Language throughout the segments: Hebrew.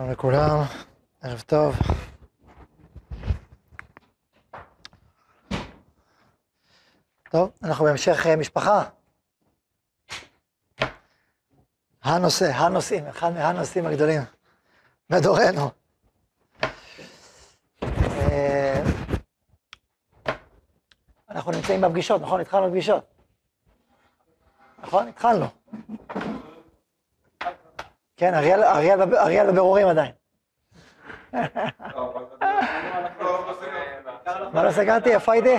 שלום לכולם, ערב טוב. טוב, אנחנו בהמשך אה, משפחה. הנושא, הנושאים, אחד מהנושאים הגדולים בדורנו. אה, אנחנו נמצאים בפגישות, נכון? התחלנו בפגישות. נכון? התחלנו. כן, אריאל, אריאל, בב- אריאל בבירורים עדיין. מה לא סגרתי? איפה הייתי?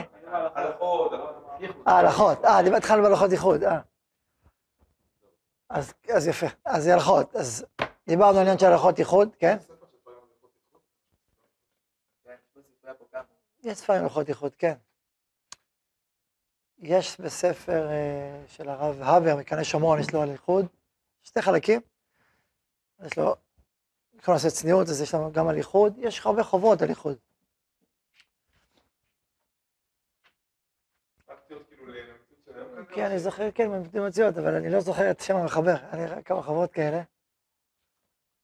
אה, הלכות. אה, התחלנו בהלכות איחוד. אה. אז, יפה. אז הלכות. אז דיברנו על עניין של הלכות איחוד, כן? יש ספרים הלכות איחוד, כן. יש בספר אה, של הרב הבר מקנה שומרון, יש לו על איחוד, שתי חלקים. יש לו, יכול לעשות צניעות, אז יש לנו גם על איחוד, יש הרבה חובות על איחוד. כן, אני זוכר, כן, מציאות, אבל אני לא זוכר את שם המחבר, אני רואה כמה חובות כאלה.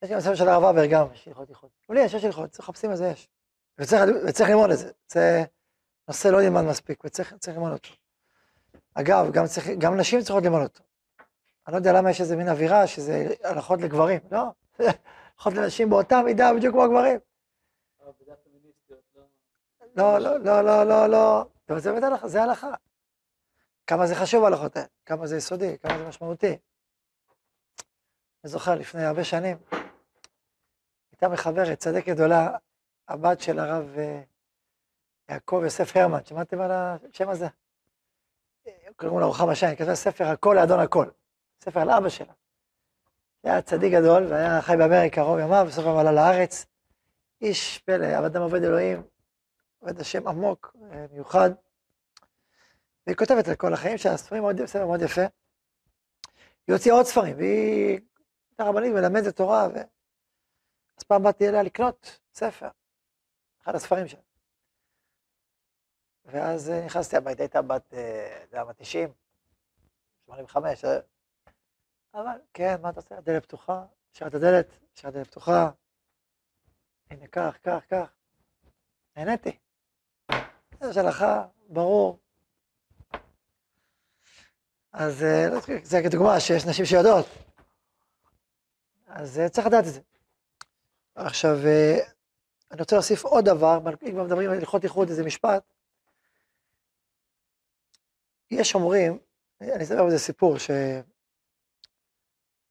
יש גם ספר של הרב הבר גם, יש הלכות איחוד. אבל יש, יש הלכות, צריך לחפשים את זה, יש. וצריך, ללמוד את זה, זה נושא לא נלמד מספיק, וצריך צריך ללמוד אותו. אגב, גם, צריך, גם נשים צריכות ללמוד אותו. אני לא יודע למה יש איזה מין אווירה שזה הלכות לגברים, לא, הלכות לנשים באותה מידה בדיוק כמו הגברים. לא, לא, לא, לא, לא, לא, זה באמת הלכה, זה הלכה. כמה זה חשוב ההלכות האלה, כמה זה יסודי, כמה זה משמעותי. אני זוכר לפני הרבה שנים, הייתה מחברת, צדקת גדולה, הבת של הרב אה, יעקב יוסף הרמן, שמעתם על השם הזה? קוראים לה רוחמה שיין, כתבה ספר הכל לאדון הכל, ספר על אבא שלה. היה צדיק גדול, והיה חי באמריקה רוב ימיו, בסוף ימיו עלה לארץ. איש פלא, אדם עובד אלוהים, עובד השם עמוק, אה, מיוחד. והיא כותבת על כל החיים שלה, ספרים מאוד, ספר מאוד יפה. היא הוציאה עוד ספרים, והיא הייתה רבנית מלמדת תורה, ו... אז פעם באתי אליה לקנות ספר, אחד הספרים שלה. ואז אה, נכנסתי הביתה, הייתה בת, אה, אתה יודע מה, 90, 85, אה. אבל כן, מה אתה עושה? הדלת פתוחה, השארת הדלת, השארת הדלת פתוחה, הנה, קח, קח, קח. נהניתי. יש הלכה, ברור. אז אה, לא זה כדוגמה שיש נשים שיודעות. אז אה, צריך לדעת את זה. עכשיו, אה, אני רוצה להוסיף עוד דבר, אם כבר מדברים על הלכות איחוד, איזה משפט. יש אומרים, אני אספר בזה סיפור,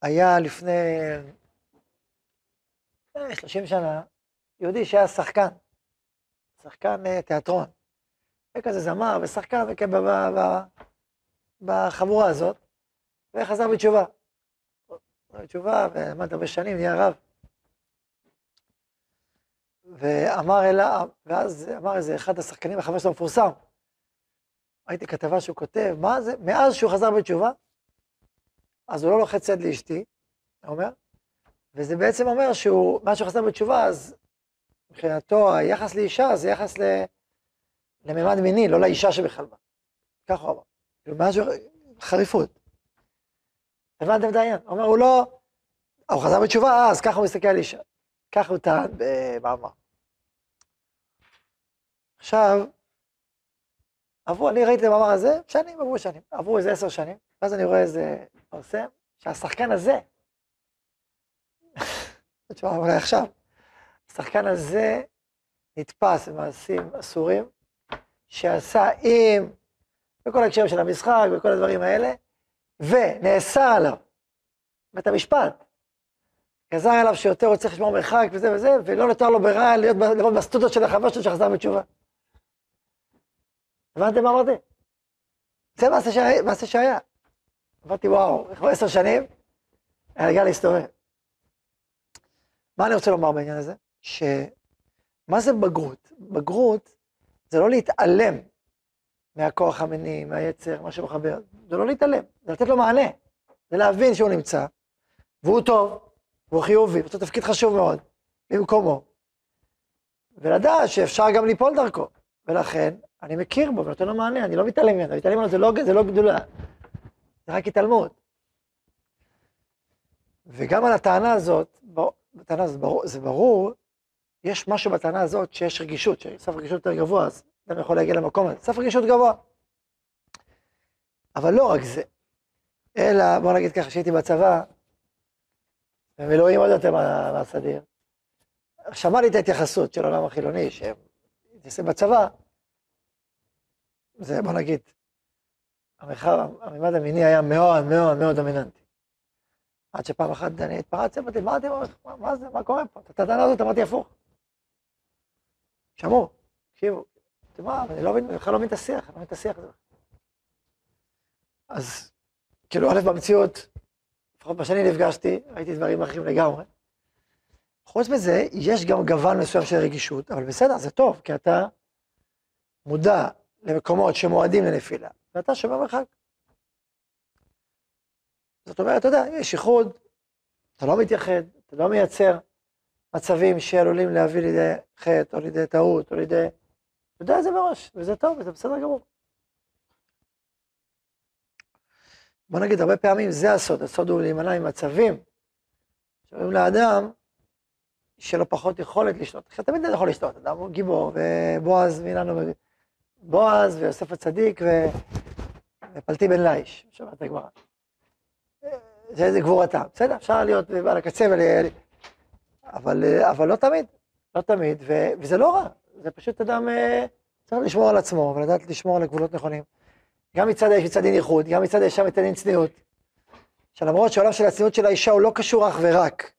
שהיה לפני אה, 30 שנה, יהודי שהיה שחקן, שחקן אה, תיאטרון. היה כזה זמר ושחקן בחבורה הזאת, וחזר בתשובה. חזר בתשובה, ולמד הרבה שנים, נהיה רב. ואמר אלה, ואז אמר איזה אחד השחקנים החבר שלו המפורסם, ראיתי כתבה שהוא כותב, מה זה, מאז שהוא חזר בתשובה, אז הוא לא לוחץ יד לאשתי, הוא אומר, וזה בעצם אומר שהוא, מאז שהוא חזר בתשובה, אז מבחינתו היחס לאישה זה יחס ל... לממד מיני, לא לאישה שבכלל בה. ככה הוא אמר. כאילו, משהו, חריפות. הבנתם את העניין? הוא אומר, הוא לא, הוא חזר בתשובה, אה, אז ככה הוא מסתכל על אישה. ככה הוא טען במאמר. עכשיו, עברו, אני ראיתי את המאמר הזה, שנים, עברו שנים, עברו איזה עשר שנים, ואז אני רואה איזה פרסם, שהשחקן הזה, תשמע, אולי עכשיו, השחקן הזה נתפס במעשים אסורים, שעשה עם, בכל ההקשרים של המשחק, וכל הדברים האלה, ונאסר עליו, בית המשפט, גזר עליו שיותר הוא צריך לשמור מרחק וזה וזה, ולא נותר לו ברירה להיות ב- לראות בסטודיות של החבר שלו שחזר בתשובה. הבנתם מה אמרתי? זה מעשה שהיה. אמרתי, וואו, כבר עשר שנים, היה לגל להסתובב. מה אני רוצה לומר בעניין הזה? שמה זה בגרות? בגרות זה לא להתעלם מהכוח המיני, מהיצר, מה שמחבר. זה לא להתעלם, זה לתת לו מענה. זה להבין שהוא נמצא, והוא טוב, והוא חיובי, לו תפקיד חשוב מאוד, במקומו. ולדעת שאפשר גם ליפול דרכו. ולכן, אני מכיר בו ונותן לו מענה, אני לא מתעלם ממנו, להתעלם ממנו זה לא, זה לא גדולה, זה רק התעלמות. וגם על הטענה הזאת, בטענה הזאת ברור, זה ברור, יש משהו בטענה הזאת שיש רגישות, שסף רגישות יותר גבוה, אז אדם יכול להגיע למקום הזה, סף רגישות גבוה. אבל לא רק זה, אלא בוא נגיד ככה, כשהייתי בצבא, במילואים עוד יותר מהסדיר, שמעתי את ההתייחסות של העולם החילוני, שהם התייחסים בצבא, זה בוא נגיד, המרחב, הממד המיני היה מאוד מאוד מאוד דומיננטי. עד שפעם אחת אני התפרצתי, אמרתי, מה אתם, מה זה, מה קורה פה? את הטענה הזאת אמרתי הפוך. שמעו, תקשיבו, אתם מה, אני לא מבין, בכלל לא מבין את השיח, אני לא מבין את השיח הזה. אז כאילו, א', במציאות, לפחות מה שאני נפגשתי, ראיתי דברים אחרים לגמרי. חוץ מזה, יש גם גוון מסוים של רגישות, אבל בסדר, זה טוב, כי אתה מודע למקומות שמועדים לנפילה, ואתה שומר מרחק. זאת אומרת, אתה יודע, יש איחוד, אתה לא מתייחד, אתה לא מייצר מצבים שעלולים להביא לידי חטא, או לידי טעות, או לידי... אתה יודע את זה מראש, וזה טוב, וזה בסדר גמור. בוא נגיד, הרבה פעמים זה הסוד, הסוד הוא להימנע ממצבים שאומרים לאדם שלא פחות יכולת לשלוט. עכשיו, תמיד אתה יכול לשלוט, אדם הוא גיבור, ובועז מילנו, בועז ויוסף הצדיק ופלטי בן ליש, שמעת הגמרא. זה, זה גבורתם, בסדר, אפשר להיות על הקצה, ול... אבל, אבל לא תמיד, לא תמיד, ו, וזה לא רע, זה פשוט אדם צריך לשמור על עצמו ולדעת לשמור על הגבולות נכונים. גם מצד האיש מצד דין ייחוד, גם מצד האישה מצד דין צניעות. שלמרות שהעולם של הצניעות של האישה הוא לא קשור אך ורק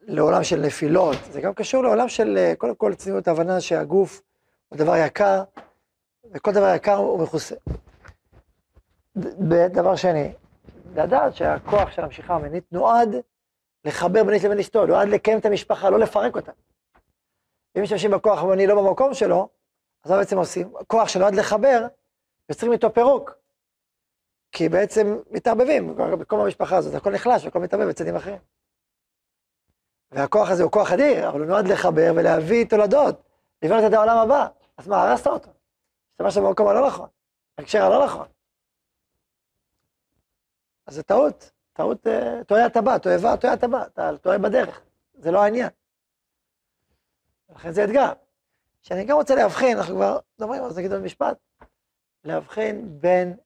לעולם של נפילות, זה גם קשור לעולם של, קודם כל, צניעות, הבנה שהגוף הוא דבר יקר, וכל דבר יקר הוא מכוסה. דבר שני, לדעת שהכוח של המשיכה המינית נועד לחבר בין איש לבין אשתו, נועד לקיים את המשפחה, לא לפרק אותה. אם משתמשים בכוח המוני לא במקום שלו, אז מה בעצם עושים? כוח שנועד לחבר, יוצרים איתו פירוק. כי בעצם מתערבבים, בכל המשפחה הזאת, הכל נחלש והכל מתערבב בצדדים אחרים. והכוח הזה הוא כוח אדיר, אבל הוא נועד לחבר ולהביא תולדות, לבנות את העולם הבא. אז מה, הרסת אותו? השתמשת במקום הלא נכון, בהקשר הלא נכון. אז זה טעות, טעות, אה, טועה אתה בא, תועבה, טועה אתה בא, אתה טועה בדרך, זה לא העניין. לכן זה אתגר. שאני גם רוצה להבחין, אנחנו כבר מדברים, אז נגיד עוד משפט, להבחין בין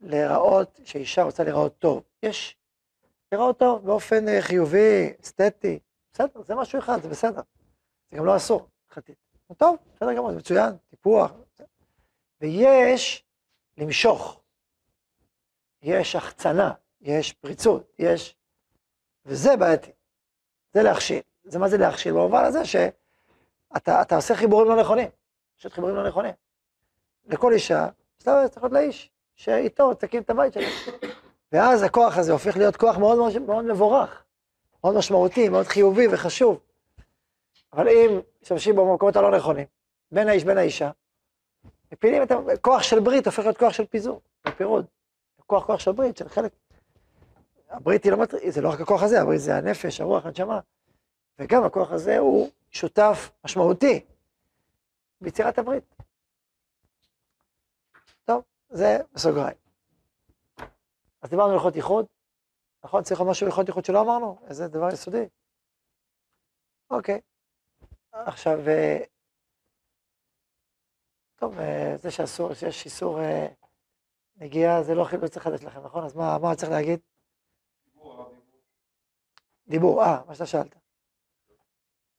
להיראות, שאישה רוצה להיראות טוב. יש להיראות טוב באופן אה, חיובי, אסתטי, בסדר, זה משהו אחד, זה בסדר. זה גם לא אסור, חטית. טוב, בסדר גמור, זה מצוין, טיפוח. ויש למשוך, יש החצנה, יש פריצות, יש... וזה בעייתי, זה להכשיל. זה מה זה להכשיל? במובן הזה שאתה עושה חיבורים לא נכונים, פשוט חיבורים לא נכונים. לכל אישה, אתה צריך להיות לאיש, שאיתו תקים את הבית שלו. ואז הכוח הזה הופך להיות כוח מאוד מאוד, מאוד מבורך, מאוד משמעותי, מאוד חיובי וחשוב. אבל אם משתמשים במקומות הלא נכונים, בין האיש בין האישה, מפילים את הכוח של ברית, הופך להיות כוח של פיזור, ופירוד. כוח כוח של ברית, של חלק הברית היא לא מטריד, זה לא רק הכוח הזה, הברית זה הנפש, הרוח, הנשמה. וגם הכוח הזה הוא שותף משמעותי ביצירת הברית. טוב, זה בסוגריים. אז דיברנו על הלכות ייחוד, נכון? צריך עוד משהו בהלכות ייחוד שלא אמרנו? איזה דבר יסודי. אוקיי. עכשיו, אה, טוב, אה, זה שאסור, שיש איסור אה, נגיעה, זה לא, לא צריך לחדש לכם, נכון? אז מה, מה צריך להגיד? דיבור, אה, מה שאתה שאלת.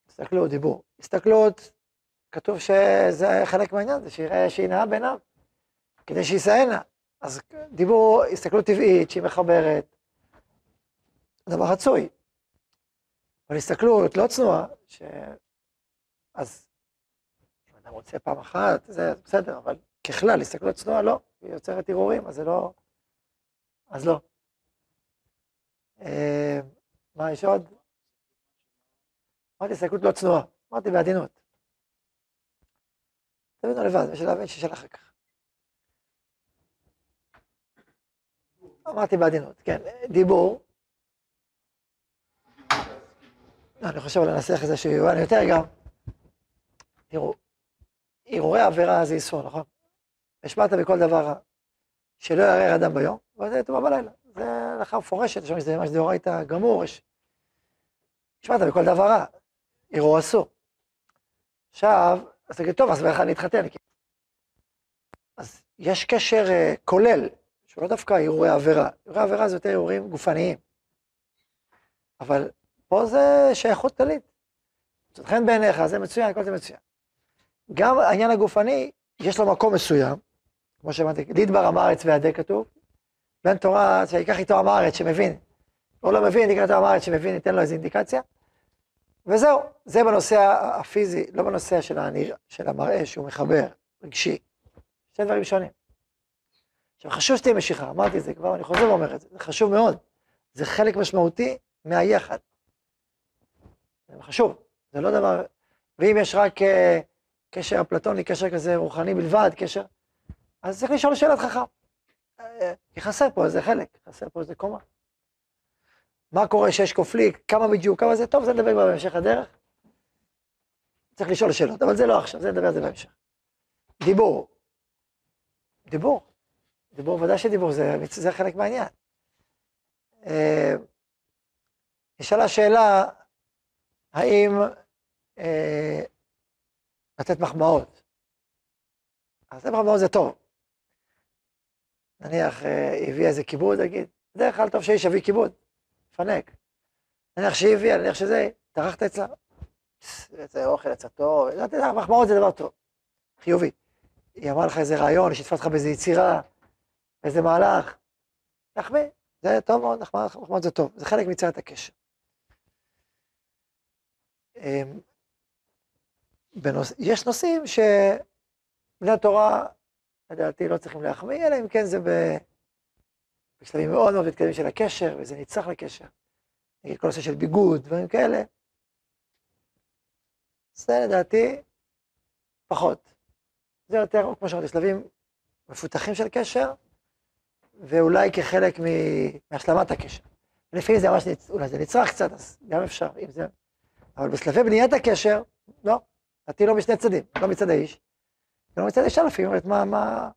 הסתכלות, דיבור. הסתכלות, כתוב שזה חלק מהעניין, זה שיראה שינאה בעיניו, כדי שישאנה. אז דיבור, הסתכלות טבעית שהיא מחברת, דבר רצוי. אבל הסתכלות לא צנועה, ש... אז אם אדם רוצה פעם אחת, זה בסדר, אבל ככלל, הסתכלות צנועה לא, היא יוצרת ערעורים, אז זה לא, אז לא. מה יש עוד? אמרתי הסתכלות לא צנועה, אמרתי בעדינות. תבינו לבד, יש איש של אחר כך. אמרתי בעדינות, כן, דיבור. אני חושב לנסח איזה שהוא יובן יותר גם. תראו, הרהורי עבירה זה איסור, נכון? השמעת בכל דבר רע. שלא יערער אדם ביום, וזה יתומר בלילה. זה הלכה מפורשת, יש שם איזה ממש דאורייתא גמור, יש נשמעת בכל דבר רע, ערעור אסור. עכשיו, אז תגיד, טוב, אז איך אני אתחתן? אז יש קשר uh, כולל, שהוא לא דווקא ערעורי עבירה. ערעורי עבירה זה יותר ערעורים גופניים. אבל פה זה שייכות כללית. זאת חן בעיניך, זה מצוין, הכל זה מצוין. גם העניין הגופני, יש לו מקום מסוים, כמו שאמרתי, לידבר עם הארץ והדה כתוב, בן תורה שיקח איתו עם הארץ שמבין, הוא לא מבין, יקח איתו עם הארץ שמבין, ניתן לו איזו אינדיקציה, וזהו, זה בנושא הפיזי, לא בנושא של, הנרא, של המראה שהוא מחבר, רגשי. שני דברים שונים. עכשיו, חשוב שתהיה משיכה, אמרתי את זה כבר, אני חוזר ואומר את זה, זה חשוב מאוד. זה חלק משמעותי מהיחד. זה חשוב, זה לא דבר... ואם יש רק uh, קשר אפלטוני, קשר כזה רוחני בלבד, קשר... אז צריך לשאול שאלת חכם. אה, כי חסר פה איזה חלק, חסר פה איזה קומה. מה קורה שיש קופליקט, כמה בדיוק, כמה זה, טוב, זה נדבר בהמשך הדרך. צריך לשאול שאלות, אבל זה לא עכשיו, זה נדבר על זה בהמשך. דיבור. דיבור. דיבור, ודאי שדיבור, זה, זה חלק מהעניין. אה, נשאלה שאלה, האם אה, לתת מחמאות. אז לתת מחמאות זה טוב. נניח אה, הביא איזה כיבוד, נגיד, בדרך כלל טוב שאיש יביא כיבוד, פנק. נניח שהיא הביאה, נניח שזה, טרחת אצלה, איזה אוכל, יצא טוב, מחמאות זה דבר טוב, חיובי. היא אמרה לך איזה רעיון, היא שיתפה אותך באיזה יצירה, איזה מהלך, תחמיא, זה טוב מאוד, מחמאות זה טוב, זה חלק מצוות הקשר. אמ. יש נושאים שבני התורה, לדעתי, לא צריכים להחמיא, אלא אם כן זה ב... בשלבים מאוד מאוד מתקדמים של הקשר, וזה נצרך לקשר. נגיד כל נושא של ביגוד, דברים כאלה. זה לדעתי פחות. זה יותר, כמו שאמרתי, שלבים מפותחים של קשר, ואולי כחלק מהשלמת הקשר. לפעמים זה ממש, אולי זה נצרך קצת, אז גם אפשר, אם זה... אבל בשלבי בניית הקשר, לא. לדעתי לא משני צדדים, לא מצד האיש, ולא מצד האישה לפעמים, מה, מה...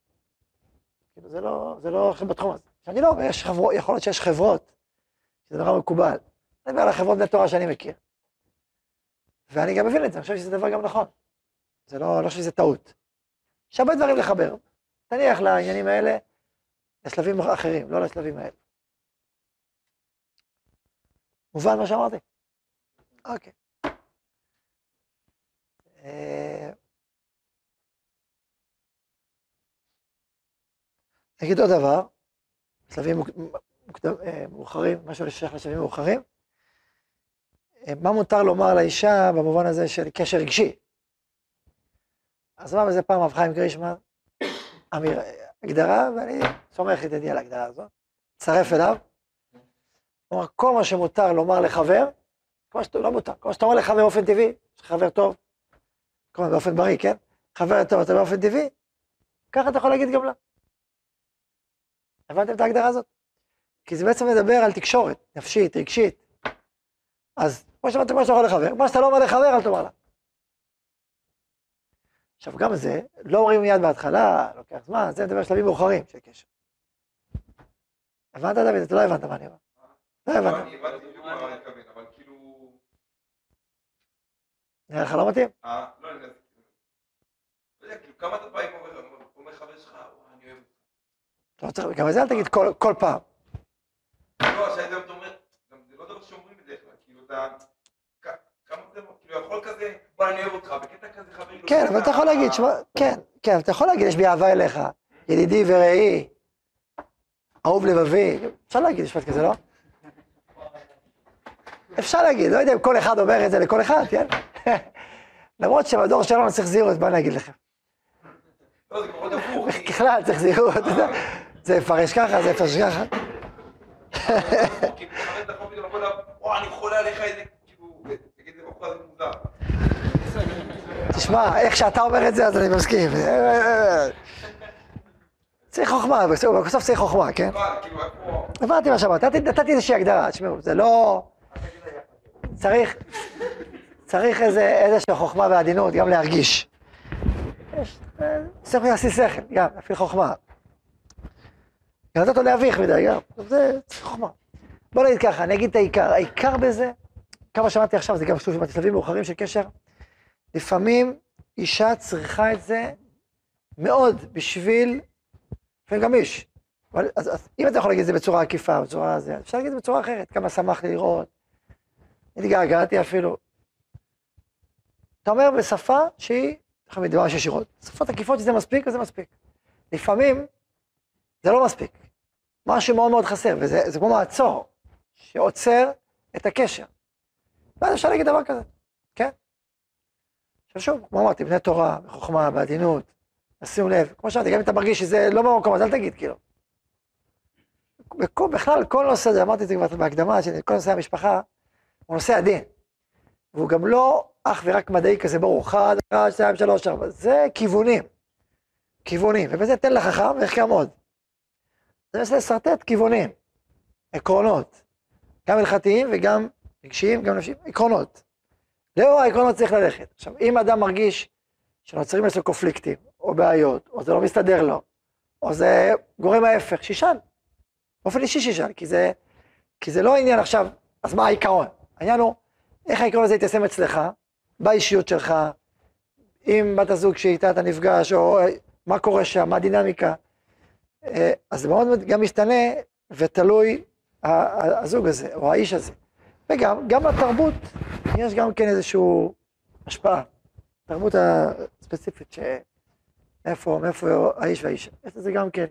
כאילו, זה לא, זה לא בתחום הזה. שאני לא, יש חברות, יכול להיות שיש חברות, שזה דבר מקובל. אני מדבר על החברות בני תורה שאני מכיר. ואני גם מבין את זה, אני חושב שזה דבר גם נכון. זה לא, לא שזה טעות. יש הרבה דברים לחבר. תניח לעניינים האלה, לשלבים אחרים, לא לשלבים האלה. מובן מה שאמרתי? אוקיי. אה, נגיד עוד דבר, שלבים אה, מאוחרים, משהו לשייך לשלבים מאוחרים. אה, מה מותר לומר לאישה במובן הזה של קשר רגשי? אז אמר בזה פעם רב חיים גרישמן, אמיר, הגדרה, ואני סומך את ידי על ההגדרה הזאת, צרף אליו. אמר, כל מה שמותר לומר לחבר, כל מה שאתה לא מותר, כל מה שאתה אומר לחבר באופן טבעי, חבר טוב, כלומר באופן בריא, כן? חבר טוב אתה באופן טבעי, ככה אתה יכול להגיד גם לה. הבנתם את ההגדרה הזאת? כי זה בעצם מדבר על תקשורת, נפשית, רגשית. אז כמו שאמרתם, מה שאתה יכול לחבר, מה שאתה לא אומר לחבר, אל תאמר לה. עכשיו, גם זה, לא אומרים מיד בהתחלה, לוקח זמן, זה מדבר שלבים מאוחרים של קשר. הבנת, דוד? אתה לא הבנת מה אני אומר. לא הבנת. אני הבנתי בדיוק מה אני מתכוון, אבל כאילו... נראה לך לא מתאים? אה, לא, אני לא יודע, כאילו, כמה אתה עם אומר חבר שלך, לא צריך, גם את זה אל תגיד כל פעם. לא, שהיית אומר, גם זה לא דבר שאומרים בדרך כלל, כאילו, אתה... כמה זה, כאילו, יכול כזה, בוא, אני אוהב אותך, בקטע כזה חברים... כן, אבל אתה יכול להגיד, כן, כן, אתה יכול להגיד, יש בי אהבה אליך, ידידי ורעי, אהוב לבבי, אפשר להגיד משפט כזה, לא? אפשר להגיד, לא יודע אם כל אחד אומר את זה לכל אחד, כן? למרות שבדור שלנו צריך זהירות, מה אני אגיד לכם? לא, זה פחות הפוך. בכלל צריך זהירות, אתה יודע, זה יפרש ככה, זה יפרש ככה. כאילו. תשמע, איך שאתה אומר את זה, אז אני מסכים. צריך חוכמה, בסוף צריך חוכמה, כן? אבל, כאילו. הבנתי מה שאמרת, נתתי- איזושהי הגדרה, תשמעו, זה לא... צריך, צריך איזה, איזושהי חוכמה ועדינות, גם להרגיש. יש, אה, צריך להשיא שכל, גם, להפעיל חוכמה. לתת אותו להביך מדי, גם, זה חוכמה. בוא נגיד ככה, אני אגיד את העיקר, העיקר בזה, כמה שמעתי עכשיו, זה גם שוב בשלבים מאוחרים של קשר, לפעמים אישה צריכה את זה מאוד בשביל, לפעמים גם איש. אבל, אז, אז אם אתה יכול להגיד את זה בצורה עקיפה, בצורה זה, אפשר להגיד את זה בצורה אחרת, כמה שמח לי לראות, התגעגעתי אפילו. אתה אומר בשפה שהיא, תמיד דבר יש ישירות, שפות עקיפות שזה מספיק וזה מספיק. לפעמים זה לא מספיק, משהו מאוד מאוד חסר, וזה כמו מעצור, שעוצר את הקשר. ואז אפשר להגיד דבר כזה, כן? עכשיו שוב, כמו אמרתי, בני תורה, בחוכמה, בעדינות, לשים לב, כמו שאמרתי, גם אם אתה מרגיש שזה לא במקום, אז אל תגיד, כאילו. בכל, בכלל, כל נושא הזה, אמרתי את זה כבר בהקדמה, כל נושא המשפחה, הוא נושא עדין. והוא גם לא אך ורק מדעי כזה, ברור, אחד, אחד, שתיים, שלוש, ארבע, זה כיוונים. כיוונים, ובזה תן לחכם ויחכם עוד. זה מנסה לשרטט כיוונים, עקרונות, גם הלכתיים וגם רגשיים, גם נפשיים, עקרונות. לאור העקרונות צריך ללכת. עכשיו, אם אדם מרגיש שנוצרים אצלו קופליקטים, או בעיות, או זה לא מסתדר לו, או זה גורם ההפך, שישאל. באופן אישי שישאל, כי זה, כי זה לא העניין עכשיו, אז מה העיקרון? העניין הוא, איך העיקרון הזה יתיישם אצלך, באישיות שלך, עם בת הזוג שאיתה אתה נפגש, או מה קורה שם, מה הדינמיקה. אה, אז זה מאוד גם משתנה ותלוי הזוג הזה, או האיש הזה. וגם, גם לתרבות יש גם כן איזושהי השפעה. תרבות הספציפית, מאיפה, מאיפה האיש והאישה. יש לזה גם כן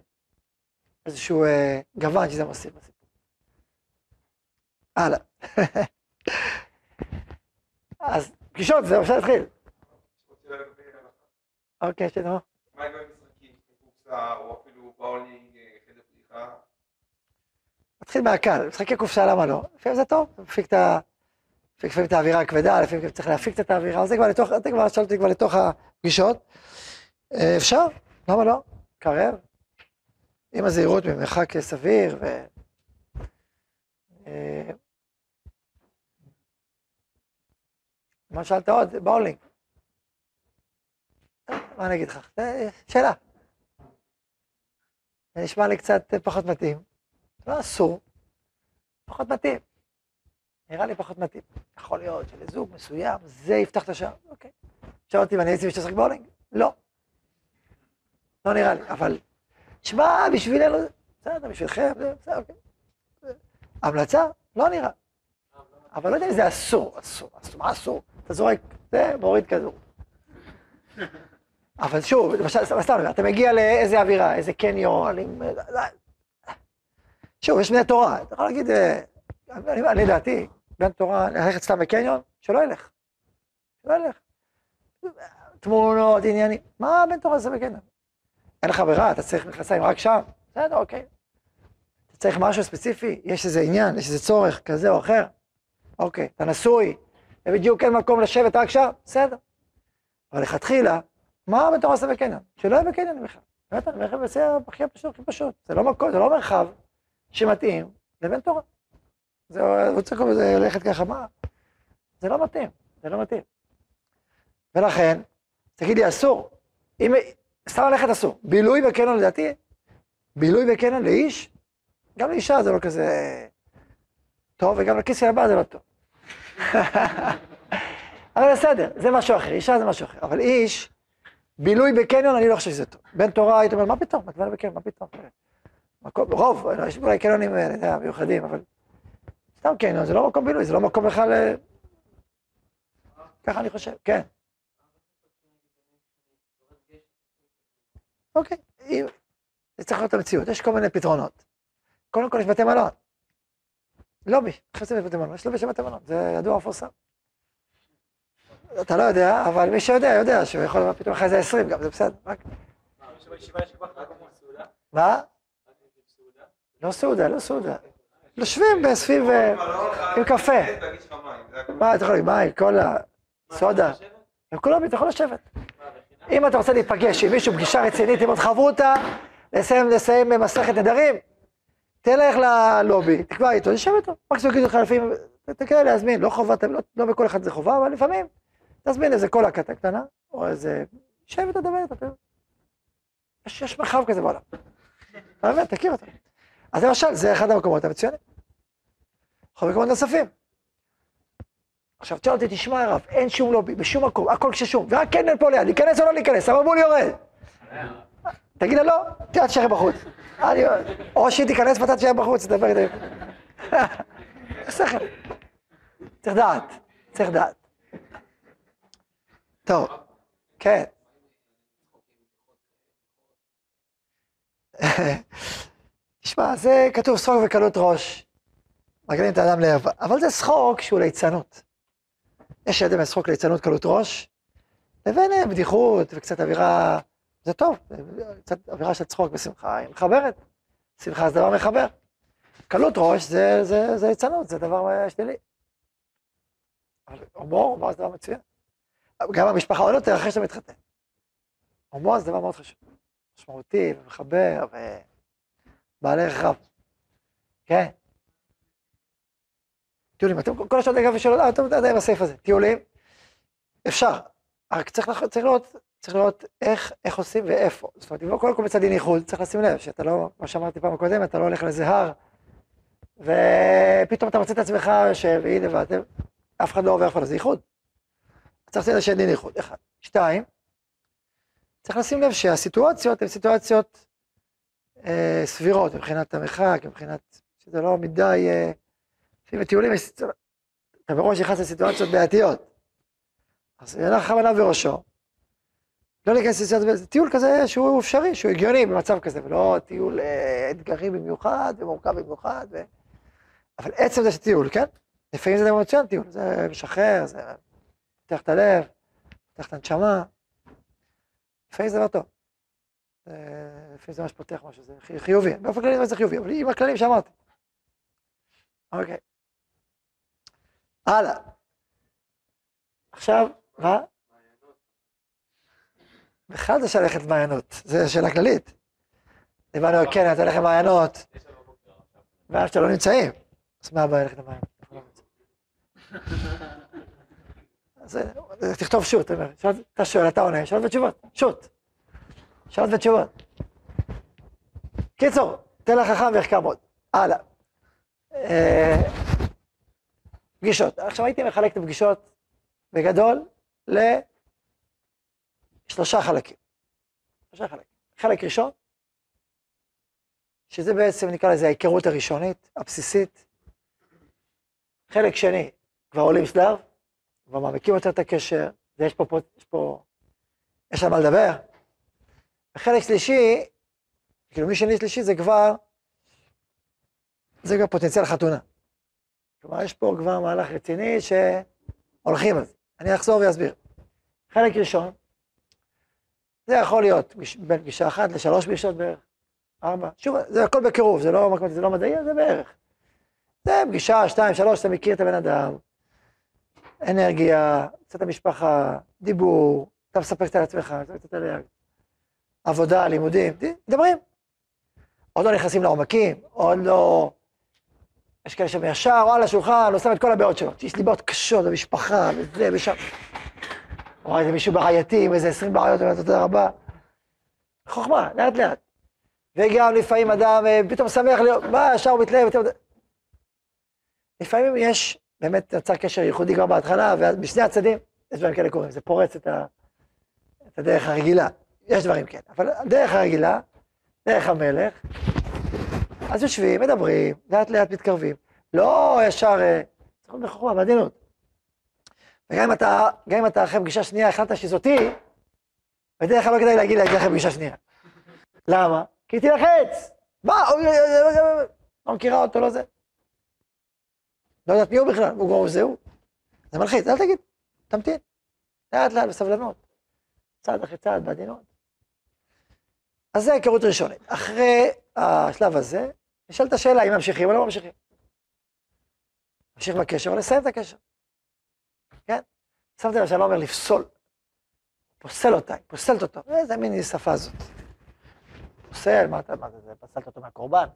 איזשהו אה, גוון שזה מוסיף בסיפור. הלאה. אז פגישות, זהו, אפשר להתחיל. אוקיי, שנו. מה עם משחקים, באולינג, אה? נתחיל מהקל, משחקי קופסה למה לא? לפעמים זה טוב, מפיק את ה... לפעמים את האווירה הכבדה, לפעמים צריך להפיק את האווירה, זה כבר לתוך, זה כבר, שאלתי כבר לתוך הפגישות. אה, אפשר, למה לא? קרב. עם הזהירות ממרחק סביר ו... אה, מה שאלת עוד? באולינג. מה אני אגיד לך? שאלה. זה נשמע לי קצת פחות מתאים. לא אסור, פחות מתאים. נראה לי פחות מתאים. יכול להיות שלזוג מסוים זה יפתח את השער, אוקיי. שאל אותי אם אני הייתי משתשחק באולינג? לא. לא נראה לי, אבל... שמע, בשבילנו, בסדר, בשבילכם, בסדר, אוקיי. המלצה? לא נראה. אבל לא יודע אם זה אסור, אסור, אסור, מה אסור? אתה זורק, זה מוריד כדור. אבל שוב, למשל, סתם, אתה מגיע לאיזה אווירה, איזה קניון, עם... שוב, יש בני תורה, אתה יכול להגיד, אה, אני לדעתי, בן תורה, ללכת סתם בקניון, שלא ילך. שלא ילך. תמונות, עניינים, מה בן תורה זה בקניון? אין לך ברירה, אתה צריך מכנסיים רק שם, בסדר, אוקיי. אתה צריך משהו ספציפי, יש איזה עניין, יש איזה צורך כזה או אחר, אוקיי, אתה נשוי, ובדיוק אין מקום לשבת רק שם, בסדר. אבל לכתחילה, מה בן תורה עושה בקניון? שלא יהיה בקניון בכלל. באמת, אני אומר זה הכי פשוט, הכי פשוט. זה לא מקום, זה לא מרחב שמתאים לבן תורה. זה, הוא צריך ללכת ככה, מה? זה לא מתאים, זה לא מתאים. ולכן, תגיד לי, אסור. אם, סתם ללכת אסור. בילוי בקניון לדעתי, בילוי בקניון לאיש, גם לאישה זה לא כזה טוב, וגם לכיס הבא זה לא טוב. אבל בסדר, זה משהו אחר, אישה זה משהו אחר. אבל איש, בילוי בקניון, אני לא חושב שזה טוב. בן תורה, היית אומר, מה פתאום? מה בקניון, מה פתאום? מקום, רוב, יש אולי קניונים, יודע, מיוחדים, אבל סתם קניון, זה לא מקום בילוי, זה לא מקום בכלל... אה, ככה אני חושב, כן. אוקיי, זה צריך להיות המציאות, יש כל מיני פתרונות. קודם כל יש בתי מלון. לובי, חסר בתי מלון, יש לובי של בתי מלון, זה ידוע מפורסם. אתה לא יודע, אבל מי שיודע, יודע שהוא יכול פתאום אחרי זה 20 גם, זה בסדר, רק... מה? לא סעודה, לא סעודה. יושבים בסביב, אה, עם קפה. מה, אתה יכול להגיד, מים, קולה, סודה. הם כולם, אתה יכול לשבת. אם אתה רוצה להיפגש עם מישהו, פגישה רצינית, עם עוד חברותה, לסיים, לסיים מסכת נדרים, תלך ללובי, תקבע איתו, תשב איתו. מקסימום יגידו לך לפעמים, תקרא להזמין, לא חובה, לא, לא בכל אחד זה חובה, אבל לפעמים תזמין איזה קולה קטנה, או איזה... שב איתו, דבר איתו. יש, יש מרחב כזה בעולם. אתה מבין, תכיר אותו. אז למשל, זה אחד המקומות המצוינים. יכול מקומות נוספים. עכשיו תשאל אותי, תשמע הרב, אין שום לובי, בשום מקום, הכל כששום, ורק כן פה ליד, להיכנס או לא להיכנס, המבול יורד. תגיד לה לא, תראה תשאר בחוץ. או שהיא תיכנס ואתה תשאר בחוץ, תדבר איתה. שכל. צריך דעת, צריך דעת. טוב, כן. תשמע, זה כתוב שחוק וקלות ראש. מגנים את האדם לערווה. אבל זה שחוק שהוא ליצנות. יש ידי משחוק ליצנות קלות ראש, לבין אה, בדיחות וקצת אווירה, זה טוב, קצת אווירה של צחוק ושמחה, היא מחברת. שמחה זה דבר מחבר. קלות ראש זה, זה, זה ליצנות, זה דבר אה, שלילי. אבל הומור, הומור זה דבר מצוין. גם המשפחה עוד יותר אחרי שאתה מתחתן. הומור זה דבר מאוד חשוב. משמעותי ומחבר ובעל ערך רב. כן. טיולים, אתם כל השעות אגב שאלות, אה, אתם יודעים בסעיף הזה, טיולים, אפשר, רק צריך, לראות, צריך לראות איך, איך עושים ואיפה. זאת אומרת, אם לא קודם כל מצד דין איחוד, צריך לשים לב שאתה לא, כמו שאמרתי פעם הקודמת, אתה לא הולך לאיזה הר, ופתאום אתה מוצא את עצמך יושב, והנה, ואתם, אף אחד לא עובר אחד, זה איחוד. צריך שאין דין איחוד, אחד. שתיים, צריך לשים לב שהסיטואציות הן סיטואציות אה, סבירות מבחינת המרחק, מבחינת, שזה לא מדי, אה, בטיולים יש, אתה מראש נכנס לסיטואציות בעייתיות. אז אין לך כוונה בראשו. לא להיכנס לסיטואציות, זה טיול כזה שהוא אפשרי, שהוא הגיוני במצב כזה, ולא טיול אה, אתגרי במיוחד ומורכב במיוחד. ו... אבל עצם זה שטיול, כן? לפעמים זה דבר מצוין טיול, זה משחרר, זה פותח את הלב, פותח את הנשמה. לפעמים זה דבר טוב. אה, לפעמים זה ממש פותח משהו, זה חי- חיובי. באופן כללי זה חיובי, אבל עם הכללים שאמרתי. אוקיי. הלאה. עכשיו, מה? בכלל זה של ללכת מעיינות, זה שאלה כללית. דיברנו, כן, אתה הולך למעיינות, ואז שאתה לא נמצאים. אז מה הבעיה ללכת למעיינות? אז אה, תכתוב שו"ת, אתה שואל, אתה עונה, שאלות ותשובות, שו"ת. שאלות ותשובות. קיצור, תן לחכם ויחכם עוד. הלאה. אה, פגישות. עכשיו הייתי מחלק את הפגישות בגדול לשלושה חלקים. שלושה חלקים. חלק ראשון, שזה בעצם נקרא לזה ההיכרות הראשונית, הבסיסית. חלק שני, כבר עולים שלב, כבר מעמיקים יותר את הקשר, ויש פה, פה, יש פה, יש על מה לדבר. וחלק שלישי, כאילו מי שני שלישי זה כבר, זה כבר פוטנציאל חתונה. כלומר, יש פה כבר מהלך רציני שהולכים על זה. אני אחזור ואסביר. חלק ראשון, זה יכול להיות בין פגישה אחת לשלוש פגישות בערך, ארבע. שוב, זה הכל בקירוב, זה לא, זה לא מדעי, זה בערך. זה פגישה, שתיים, שלוש, אתה מכיר את הבן אדם, אנרגיה, קצת המשפחה, דיבור, אתה מספר קצת על עצמך, קצת עליה, עבודה, לימודים, מדברים. עוד לא נכנסים לעומקים, עוד לא... יש כאלה שם ישר, או על השולחן, הוא שם את כל הבעיות שלו. יש לי בעיות קשות במשפחה, וזה, ושם. או איזה מישהו בעייתי עם איזה 20 בעיות, אומרת תודה רבה. חוכמה, לאט לאט. וגם לפעמים אדם אה, פתאום שמח להיות, מה, ישר הוא מתלהב. לפעמים יש, באמת נוצר קשר ייחודי כבר בהתחלה, ובשני הצדדים, יש דברים כאלה קורים, זה פורץ את, ה, את הדרך הרגילה. יש דברים כאלה, אבל הדרך הרגילה, דרך המלך, אז יושבים, מדברים, לאט לאט מתקרבים. לא ישר, אה, צריך בחוכמה, בעדינות. וגם אם אתה, גם אם אתה אחרי פגישה שנייה החלטת שזאתי, בדרך כלל לא כדאי להגיד לה את זה אחרי פגישה שנייה. למה? כי היא תילחץ. מה? לא מכירה אותו, לא זה. לא יודעת מי הוא בכלל, הוא כבר זהו. זה מלחיץ, אל תגיד, תמתין. לאט לאט, בסבלנות. צעד אחרי צעד, בעדינות. אז זה היכרות ראשונית. אחרי השלב הזה, נשאלת השאלה אם ממשיכים או לא ממשיכים. ממשיך בקשר או לסיים את הקשר. כן? שמתי לב שאני לא אומר לפסול. פוסל אותה, פוסלת אותו. איזה מין שפה זאת. פוסל, מה אתה, מה זה פסלת אותו מהקורבן?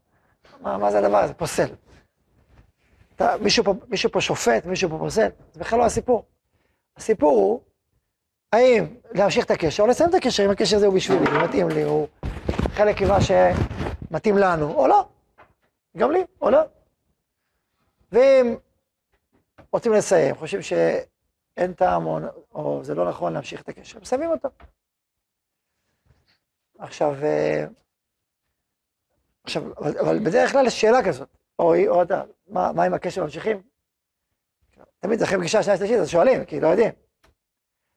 מה, מה זה הדבר הזה? פוסל. אתה, מישהו, פה, מישהו פה שופט, מישהו פה פוסל, זה בכלל לא הסיפור. הסיפור הוא, האם להמשיך את הקשר או לסיים את הקשר, אם הקשר הזה הוא בשבילי, הוא מתאים לי, הוא חלק ממה שמתאים לנו, או לא. גם לי, או לא. ואם רוצים לסיים, חושבים שאין טעם או, או זה לא נכון להמשיך את הקשר, מסיימים אותו. עכשיו, אה, עכשיו, אבל, אבל בדרך כלל יש שאלה כזאת, או היא או אתה, מה, מה עם הקשר ממשיכים? תמיד אחרי פגישה שנייה שלישית, אז שואלים, כי לא יודעים.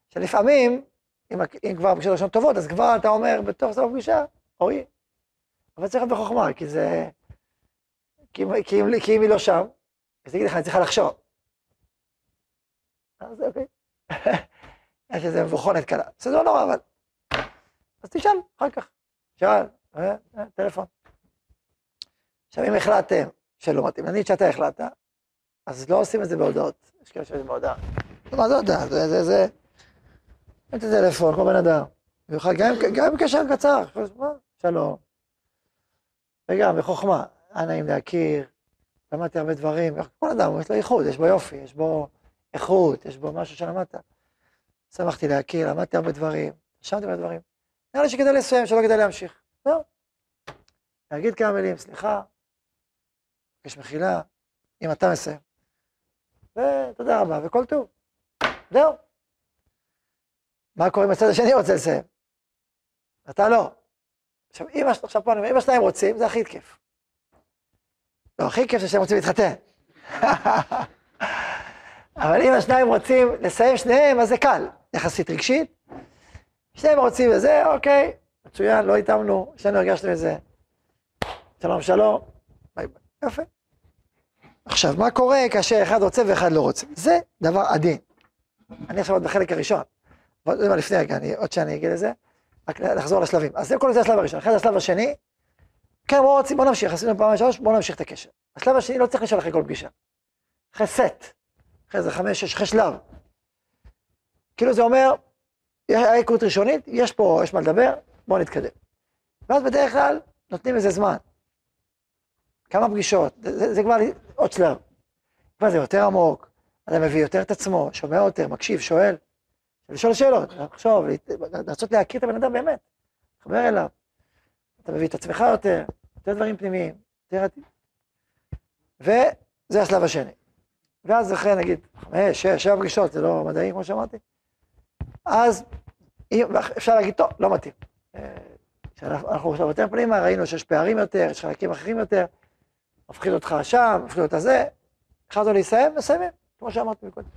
שלפעמים, אם, אם כבר פגישות ראשונות טובות, אז כבר אתה אומר בתוך סוף הפגישה, או היא. אבל צריך להיות בחוכמה, כי זה... כי, כי, כי אם היא לא שם, אז תגיד לך, אני צריכה לחשוב. אז אוקיי. יש איזה מבוכונת קלה. זה לא נורא, אבל... אז תשאל, אחר כך. שאל, אה, אה, טלפון. עכשיו, אם החלטתם שלא מתאים, נגיד שאתה החלטת, אז לא עושים את זה בהודעות. יש כאלה שעושים בהודעה. מה זה הודעה? זה, זה, זה... את הטלפון, כמו בן אדם. במיוחד, גם אם קשר קצר, שלום. וגם בחוכמה, היה נעים להכיר, למדתי הרבה דברים, כל אדם יש לו ייחוד, יש בו יופי, יש בו איכות, יש בו משהו שלמדת. שמחתי להכיר, למדתי הרבה דברים, רשמתי הרבה דברים. נראה לי שכדאי לסיים, שלא כדאי להמשיך. זהו. להגיד כמה מילים, סליחה, יש מחילה, אם אתה מסיים. ותודה רבה, וכל טוב. זהו. מה קורה אם הצד השני רוצה לסיים? אתה לא. עכשיו, אם, עכשיו פה אני אומר, אם השניים רוצים, זה הכי כיף. לא, הכי כיף זה שהם רוצים להתחתן. אבל אם השניים רוצים לסיים שניהם, אז זה קל, יחסית רגשית. שניהם רוצים וזה, אוקיי, מצוין, לא התאמנו, שנינו הרגשנו את זה. שלום שלום, ביי ביי, יפה. עכשיו, מה קורה כאשר אחד רוצה ואחד לא רוצה? זה דבר עדין. אני עכשיו עוד בחלק הראשון. עוד לפני רגע, עוד שאני אגיד לזה, רק לחזור לשלבים. אז זה כל זה השלב הראשון. אחרי זה השלב השני, כן, בואו רוצים, בואו נמשיך, עשינו פעם שלוש, בואו נמשיך את הקשר. השלב השני לא צריך לשאול אחרי כל פגישה. אחרי סט, אחרי זה חמש, שש, אחרי שלב. כאילו זה אומר, היה היכרות ראשונית, יש פה, יש מה לדבר, בואו נתקדם. ואז בדרך כלל נותנים איזה זמן. כמה פגישות, זה, זה כבר עוד שלב. כבר זה יותר עמוק, אדם מביא יותר את עצמו, שומע יותר, מקשיב, שואל. לשאול שאלות, לחשוב, לנסות להכיר את הבן אדם באמת, לחבר אליו. אתה מביא את עצמך יותר, יותר דברים פנימיים, יותר... וזה השלב השני. ואז אחרי נגיד חמש, שש, שבע פגישות, זה לא מדעי כמו שאמרתי, אז אפשר להגיד, טוב, לא מתאים. אנחנו עכשיו יותר פנימה, ראינו שיש פערים יותר, יש חלקים אחרים יותר, מפחיד אותך שם, מפחיד אותך זה, החלטנו להסיים, מסיימים, כמו שאמרתי מקודם.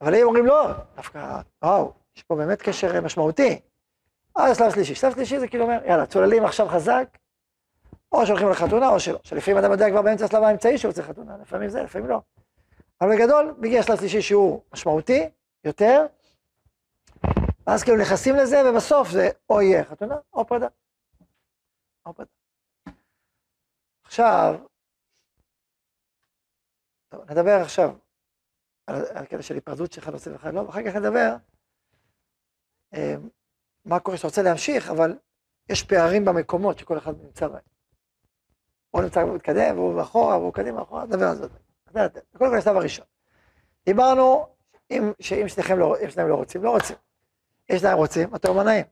אבל אם אומרים לא, דווקא, וואו, יש פה באמת קשר משמעותי. אז שלב שלישי. שלב שלישי זה כאילו אומר, יאללה, צוללים עכשיו חזק, או שהולכים לחתונה או שלא. שלפעמים אדם יודע כבר באמצע השלב האמצעי שהוא רוצה חתונה, לפעמים זה, לפעמים לא. אבל בגדול, מגיע שלב שלישי שהוא משמעותי יותר, ואז כאילו נכנסים לזה, ובסוף זה או יהיה חתונה או פרידה. או פרידה. עכשיו, טוב, נדבר עכשיו על הקטע של היפרדות שלך נושא ואחד לא, ואחר כך נדבר אה, מה קורה שאתה רוצה להמשיך, אבל יש פערים במקומות שכל אחד נמצא בהם. הוא נמצא מתקדם, והוא אחורה, והוא קדימה, אחורה, נדבר על זה. קודם כל השלב הראשון. דיברנו עם, שאם שניכם לא, אם שניהם לא רוצים, לא רוצים. אם שניים רוצים, אתה אומר נעים.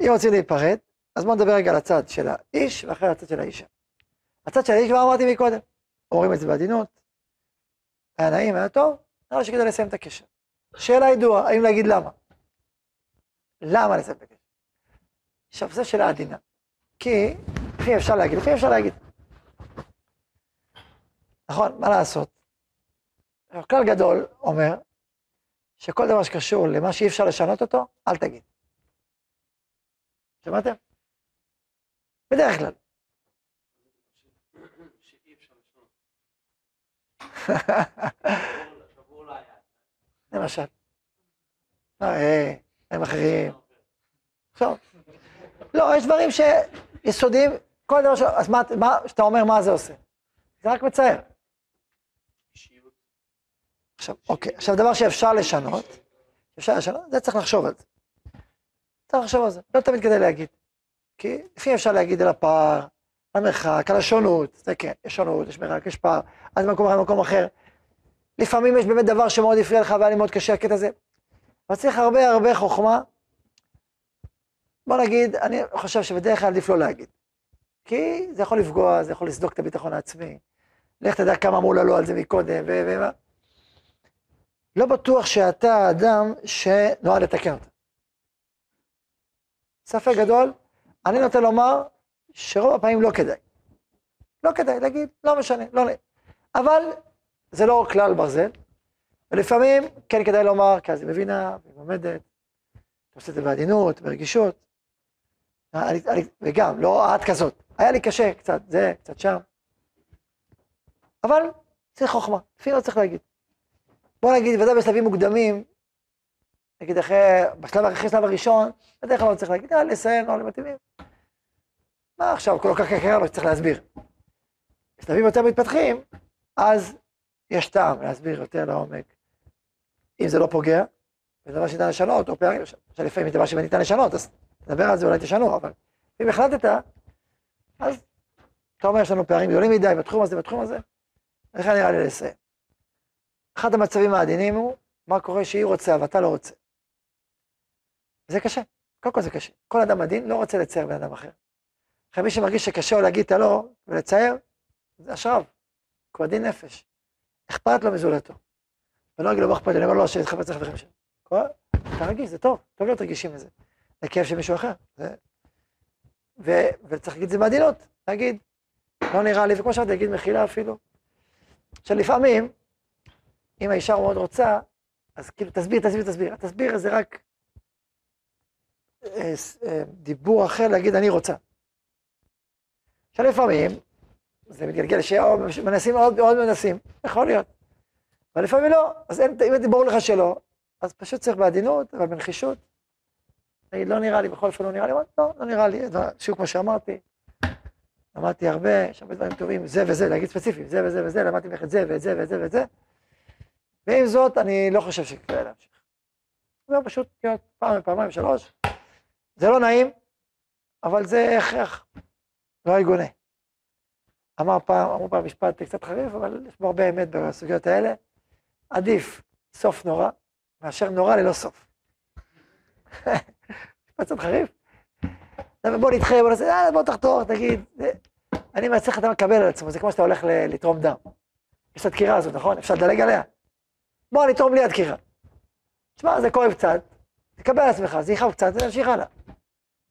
אם רוצים להיפרד, אז בואו נדבר רגע על הצד של האיש, ואחרי הצד של האישה. הצד של האיש כבר אמרתי מקודם, אומרים את זה בעדינות, היה נעים, היה טוב, נראה שכדאי לסיים את הקשר. שאלה ידועה, האם להגיד למה? למה לסיים את הקשר? עכשיו, זו שאלה עדינה. כי לפעמים אפשר להגיד, לפעמים אפשר להגיד. נכון, מה לעשות? כלל גדול אומר שכל דבר שקשור למה שאי אפשר לשנות אותו, אל תגיד. שמעתם? בדרך כלל. למשל. אה, הם אחרים. עכשיו, לא, יש דברים שיסודיים, כל דבר ש... אז מה, שאתה אומר, מה זה עושה? זה רק מצער. עכשיו, אוקיי, עכשיו דבר שאפשר לשנות, אפשר לשנות, זה צריך לחשוב על זה. צריך לחשוב על זה, לא תמיד כדי להגיד. כי לפעמים אפשר להגיד על הפער, המרחק, על השונות, זה כן, יש שונות, יש מרחק, יש פער, אז במקום אחר, במקום אחר. לפעמים יש באמת דבר שמאוד הפריע לך והיה לי מאוד קשה הקטע הזה. אבל צריך הרבה הרבה חוכמה. בוא נגיד, אני חושב שבדרך כלל עדיף לא להגיד. כי זה יכול לפגוע, זה יכול לסדוק את הביטחון העצמי, לך תדע כמה אמרו לה לא על זה מקודם, ו... ו... לא בטוח שאתה האדם שנועד לתקן אותה. ספק גדול, אני נוטה לומר שרוב הפעמים לא כדאי. לא כדאי להגיד, לא משנה, לא נ... אבל זה לא כלל ברזל, ולפעמים כן כדאי לומר, כי אז היא מבינה, והיא לומדת, אתה עושה את זה בעדינות, ברגישות. וגם, לא את כזאת. היה לי קשה קצת זה, קצת שם. אבל צריך חוכמה, לפי לא צריך להגיד. בוא נגיד, ודאי בשלבים מוקדמים, נגיד אחרי, בשלב, אחרי שלב הראשון, בדרך כלל לא צריך להגיד, אה, לסיים, לא מתאימים. מה עכשיו, כל כך קרה לו שצריך להסביר. בשלבים יותר מתפתחים, אז יש טעם להסביר יותר לעומק. אם זה לא פוגע, זה דבר שניתן לשנות, או פערים, שלפעמים זה דבר שניתן לשנות, אז נדבר על זה, אולי תשנו, אבל אם החלטת, אז אתה אומר, יש לנו פערים גדולים מדי בתחום הזה, בתחום הזה, איך נראה לי לסיים. אחד המצבים העדינים הוא, מה קורה שהיא רוצה ואתה לא רוצה. זה קשה, קודם כל זה קשה. כל אדם עדין לא רוצה לצייר בן אדם אחר. אחרי מי שמרגיש שקשה לו להגיד את הלא ולצייר, זה השרב, הוא עדין נפש. אכפת לו מזולתו. ולא אגיד לו, מה אכפת לי, אני אומר לו, שיתחפץ לחברים שלו. אתה רגיש, זה טוב, טוב להיות רגישים לזה. לכאב של מישהו אחר. זה... ו... וצריך להגיד את זה בעדינות, להגיד, לא נראה לי, וכמו שאמרתי, להגיד מחילה אפילו. עכשיו לפעמים, אם האישה מאוד רוצה, אז כאילו תסביר, תסביר, תסביר. התסביר זה רק דיבור אחר להגיד אני רוצה. עכשיו לפעמים, זה מתגלגל שמנסים עוד, עוד מנסים, יכול להיות. אבל לפעמים לא, אז אין, אם ברור לך שלא, אז פשוט צריך בעדינות, אבל בנחישות. להגיד, לא נראה לי, בכל אופן לא נראה לי, לא, לא נראה לי, שוב כמו שאמרתי, למדתי הרבה, יש הרבה דברים טובים, זה וזה, להגיד ספציפי, זה וזה וזה, למדתי ממך את זה ואת זה ואת זה ואת זה, ועם זאת, אני לא חושב שכדאי להמשיך. זה פשוט להיות פעם, פעמיים, שלוש. זה לא נעים, אבל זה הכרח, לא יגונה. אמר פעם, אמרו פעם משפט קצת חריף, אבל יש בו הרבה אמת בסוגיות האלה. עדיף סוף נורא, מאשר נורא ללא סוף. משפט קצת חריף. בוא נדחה, בוא נעשה, אה, בוא תחתור, תגיד. אני לך אתה מקבל על עצמו, זה כמו שאתה הולך לתרום דם. יש את הדקירה הזאת, נכון? אפשר לדלג עליה. בוא נתרום בלי הדקירה. תשמע, זה כואב קצת, תקבל על עצמך, זה יכאב קצת, זה ימשיך הלאה.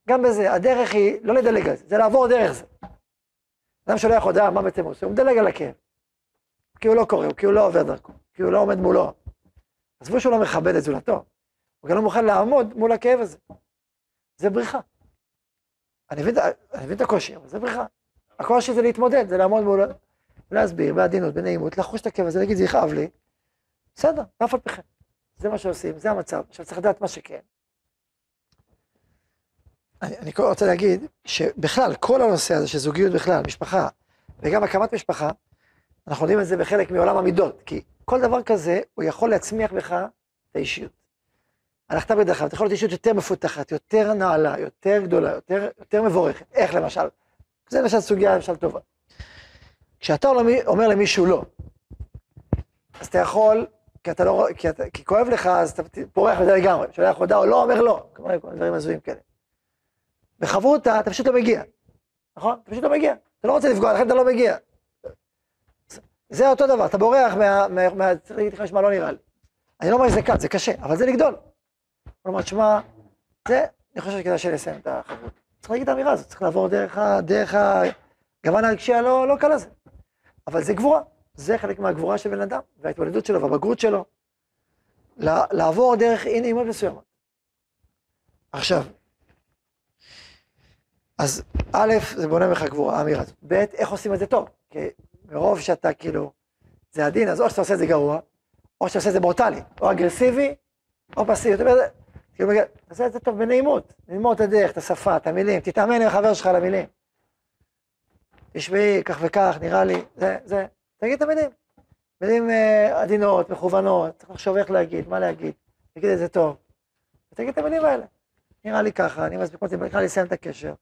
גם בזה, הדרך היא לא לדלג על זה, זה לעבור דרך זה. אדם שולח הודעה, מה בעצם הוא עושה? הוא מדלג על הכאב. כי הוא לא קורא, כי הוא לא עובר דרכו, כי הוא לא עומד מולו. עזבו שהוא לא מכבד את זולתו, הוא גם לא מוכן לעמוד מול הכאב הזה. זה בריחה. אני מבין, אני מבין את הקושי, אבל זה בריחה. הקושי זה להתמודד, זה לעמוד מול... להסביר בעדינות, בנעימות, לחוש את הכאב הזה, להגיד, זה יכאב לי. בסדר, אף על פי כן. זה מה שעושים, זה המצב. עכשיו צריך לדעת מה שכן. אני, אני רוצה להגיד שבכלל, כל הנושא הזה של זוגיות בכלל, משפחה, וגם הקמת משפחה, אנחנו יודעים את זה בחלק מעולם המידות, כי כל דבר כזה, הוא יכול להצמיח בך את האישיות. הלכת בדרך כלל, אתה יכול להיות אישיות יותר מפותחת, יותר נעלה, יותר גדולה, יותר, יותר מבורכת. איך למשל? זה למשל סוגיה למשל טובה. כשאתה אומר למישהו לא, אז אתה יכול, כי אתה לא, כי, אתה, כי כואב לך, אז אתה פורח מזה לגמרי. שולח הודעה או לא, אומר לא. כמו דברים הזויים כאלה. בחברותה אתה פשוט לא מגיע, נכון? אתה פשוט לא מגיע. אתה לא רוצה לפגוע, לכן אתה לא מגיע. זה אותו דבר, אתה בורח מה... מה, מה צריך להגיד לך, שמע, לא נראה לי. אני לא אומר שזה קל, זה קשה, אבל זה לגדול. כלומר, שמע, זה, אני חושב שכדאי שנסיים את החברות. צריך להגיד את האמירה הזאת, צריך לעבור דרך, ה, דרך הגוון הרגשי הלא לא קל הזה. אבל זה גבורה, זה חלק מהגבורה של בן אדם, וההתמודדות שלו והבגרות שלו. לעבור דרך אי נעימות מסוימות. עכשיו, אז א', זה בונה ממך גבורה, האמירה הזאת. ב', איך עושים את זה טוב? כי מרוב שאתה כאילו, זה הדין, אז או שאתה עושה את זה גרוע, או שאתה עושה את זה ברוטלי, או אגרסיבי, או פסיבי. כאילו, תעשה את זה טוב בנעימות, ללמוד את הדרך, את השפה, את המילים, תתאמן עם החבר שלך על המילים. תשמעי, כך וכך, נראה לי, זה, זה, תגיד את המילים. מילים אה, עדינות, מכוונות, צריך לחשוב איך להגיד, מה להגיד, תגיד את זה טוב. תגיד את המילים האלה. נראה לי ככה, אני מספיק נראה לי לסיים את הקשר.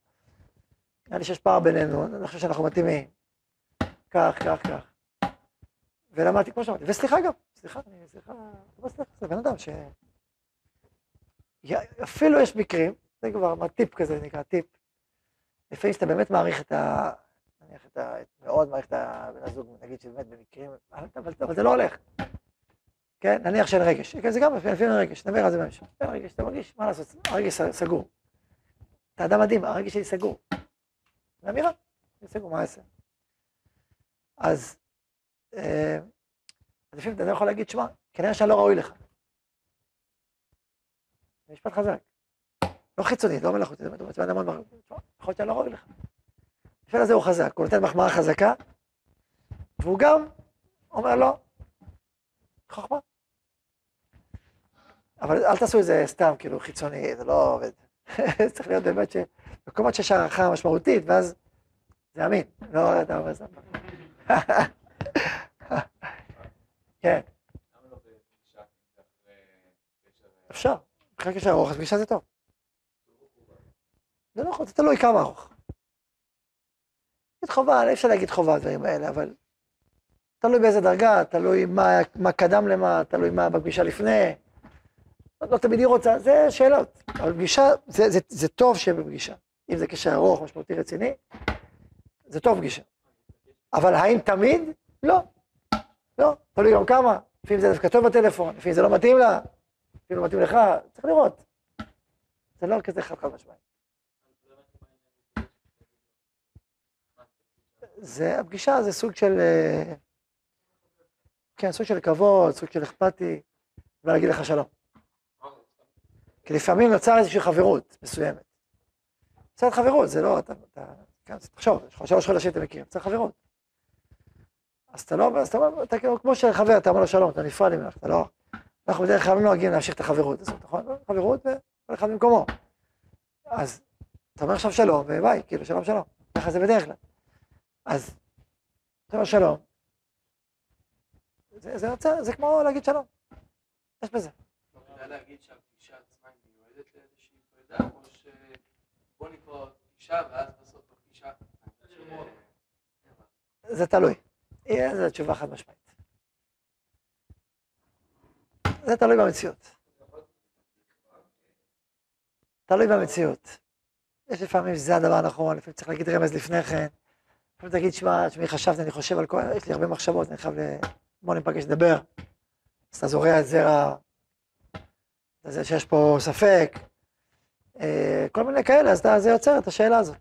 נראה לי שיש פער בינינו, אני חושב שאנחנו מתאימים. כך, כך, כך. ולמדתי, כמו שאמרתי, וסליחה גם, סליחה, אני, סליחה, לא סליחה, זה בן אדם ש... אפילו יש מקרים, זה כבר טיפ כזה נקרא, טיפ. לפעמים שאתה באמת מעריך את ה... נניח אתה מאוד מעריך את הבן הזוג, נגיד שבאמת במקרים, אבל, זה לא הולך. כן, נניח שאין רגש, כן, זה גם לפעמים רגש, נדבר על זה בהמשך. אין רגש, אתה מרגיש, מה לעשות, הרגש סגור. אתה אדם מדהים, הרגש שלי סגור. זה אמירה, אעשה? אז, אה, אז לפעמים אתה לא יכול להגיד, שמע, כנראה שאני לא ראוי לך. זה משפט חזק. לא חיצוני, לא מלאכותי, זה באמת, אדם מרגיש, יכול להיות שאני לא ראוי לך. המשפט הזה הוא חזק, הוא נותן מחמאה חזקה, והוא גם אומר לו, חוכמה. אבל אל תעשו את זה סתם, כאילו, חיצוני, זה לא עובד. צריך להיות באמת שמקומות שיש הערכה משמעותית, ואז זה אמין, לא אתה אומר סתם. כן, לא? אפשר. אחרי קשר ארוך, אז פגישה זה טוב. זה לא יכול, זה תלוי כמה ארוך. להגיד חובה, אי אפשר להגיד חובה הדברים האלה, אבל תלוי באיזה דרגה, תלוי מה, קדם למה, תלוי מה בפגישה לפני. לא, לא תמיד היא רוצה, זה שאלות. אבל פגישה, זה, זה, זה טוב שיהיה בפגישה. אם זה קשר ארוך, משמעותי, רציני, זה טוב פגישה. אבל האם תמיד? לא. לא, תלוי גם כמה. לפעמים זה דווקא טוב בטלפון, לפעמים זה לא מתאים לה, לפעמים לא מתאים לך, צריך לראות. זה לא כזה חד חד משמעי. זה, הפגישה זה סוג של, אה, כן, סוג של כבוד, סוג של אכפתי, ולהגיד לך שלום. כי לפעמים נוצר איזושהי חברות מסוימת. קצת חברות, זה לא, אתה, אתה, כן, תחשוב, יש לך שלוש חודשים אתה מכיר, צריך חברות. אז אתה לא, אז אתה אומר, אתה כאילו, כמו שחבר, אתה אומר לו שלום, אתה נפרד ממנו, אתה לא, אנחנו בדרך כלל לא נוהגים להמשיך את החברות הזאת, נכון? חברות וכל אחד במקומו. אז אתה אומר עכשיו שלום, וביי, כאילו, שלום שלום, ככה זה בדרך כלל. אז אתה אומר שלום, זה, זה, זה, זה כמו להגיד שלום, יש בזה. לא כדאי להגיד שהפגישה עצמה היא מיועדת לאיזושהי פרידה, או שבוא זה תלוי. זו תשובה חד משמעית. זה תלוי במציאות. תלוי במציאות. יש לפעמים שזה הדבר הנכון, לפעמים צריך להגיד רמז לפני כן. לפעמים תגיד, שמע, תשמעי, חשבתי, אני חושב על כל... יש לי הרבה מחשבות, אני חייב ל... בוא ניפגש לדבר. אז אתה זורע את זרע, זה שיש פה ספק, כל מיני כאלה, אז זה יוצר את השאלה הזאת.